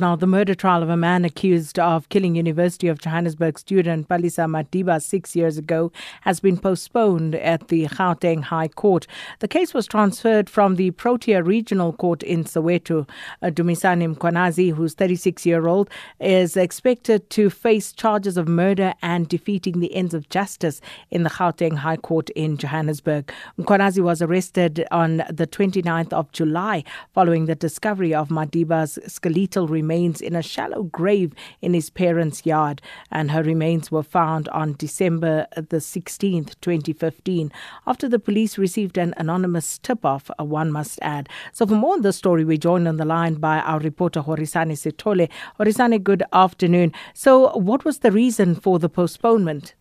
Now, the murder trial of a man accused of killing University of Johannesburg student Palesa Madiba six years ago has been postponed at the Gauteng High Court. The case was transferred from the Protea Regional Court in Soweto. Dumisani Mkwanazi, who's 36 year old, is expected to face charges of murder and defeating the ends of justice in the Gauteng High Court in Johannesburg. Mkwanazi was arrested on the 29th of July following the discovery of Madiba's skeletal remains remains in a shallow grave in his parents' yard, and her remains were found on December the 16th, 2015, after the police received an anonymous tip off, uh, one must add. So, for more on this story, we're joined on the line by our reporter Horisani Sithole. Horisani, good afternoon. So, what was the reason for the postponement?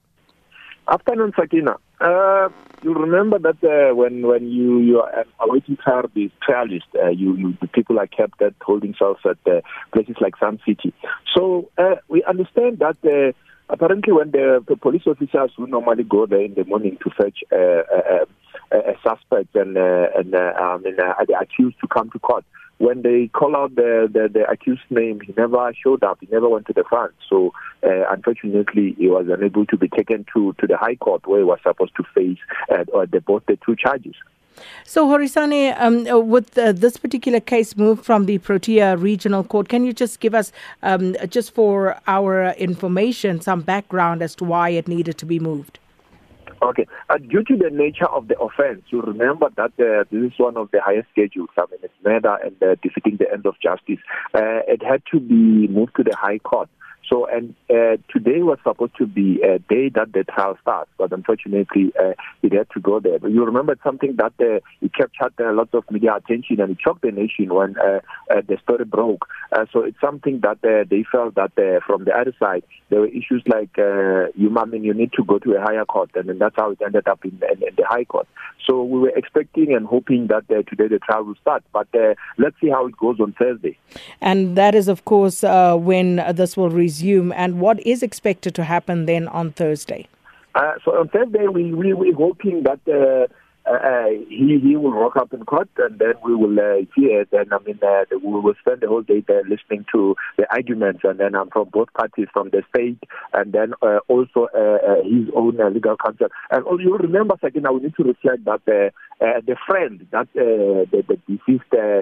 Afternoon, Sakina. Uh, you remember that uh, when when you you are awaiting trial, the trialist, uh, you, you the people are kept at holding cells at uh, places like Sun City. So uh, we understand that. Uh, apparently, when the, the police officers who normally go there in the morning to fetch uh, a, a, a suspect and uh, and uh, um, and, uh, the accused to come to court, when they call out the, the, the accused name, he never showed up. He never went to the front. So, uh, unfortunately, he was unable to be taken to, to the High Court where he was supposed to face uh, the, both the two charges. So, Horisani, um, with uh, this particular case moved from the Protea Regional Court, can you just give us, um, just for our information, some background as to why it needed to be moved? Okay. Uh, due to the nature of the offense, you remember that uh, this is one of the highest schedules. I mean, it's murder and uh, defeating the end of justice. Uh, it had to be moved to the High Court. So, and uh, today was supposed to be a day that the trial starts, but unfortunately, uh, it had to go there. But you remember something that uh, it captured a lot of media attention and it shocked the nation when uh, uh, the story broke. Uh, so it's something that uh, they felt that uh, from the other side there were issues like uh, you, I mean, you need to go to a higher court, and then that's how it ended up in, in, in the High Court. So we were expecting and hoping that uh, today the trial will start, but uh, let's see how it goes on Thursday. And that is, of course, uh, when this will resume. And what is expected to happen then on Thursday? Uh, so on Thursday, we, we, we're hoping that uh, he he will rock up in court, and then we will uh, hear. Then I mean, uh, we will spend the whole day there listening to the arguments, and then um, from both parties, from the state, and then uh, also uh, uh, his own uh, legal counsel. And you remember, second, I we need to reflect that uh, uh, the friend that uh, the, the deceased uh,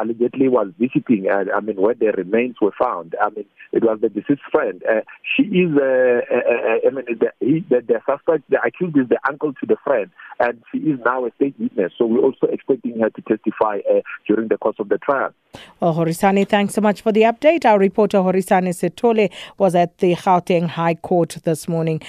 allegedly was visiting, uh, I mean, where the remains were found. I mean, it was the deceased friend. Uh, she is, uh, uh, uh, I mean, the, he, the, the suspect, the accused is the uncle to the friend, and she is now a state witness. So we're also expecting her to testify uh, during the course of the trial. Well, Horisani, thanks so much for the update. Our reporter Horisani Sithole was at the Gauteng High Court this morning.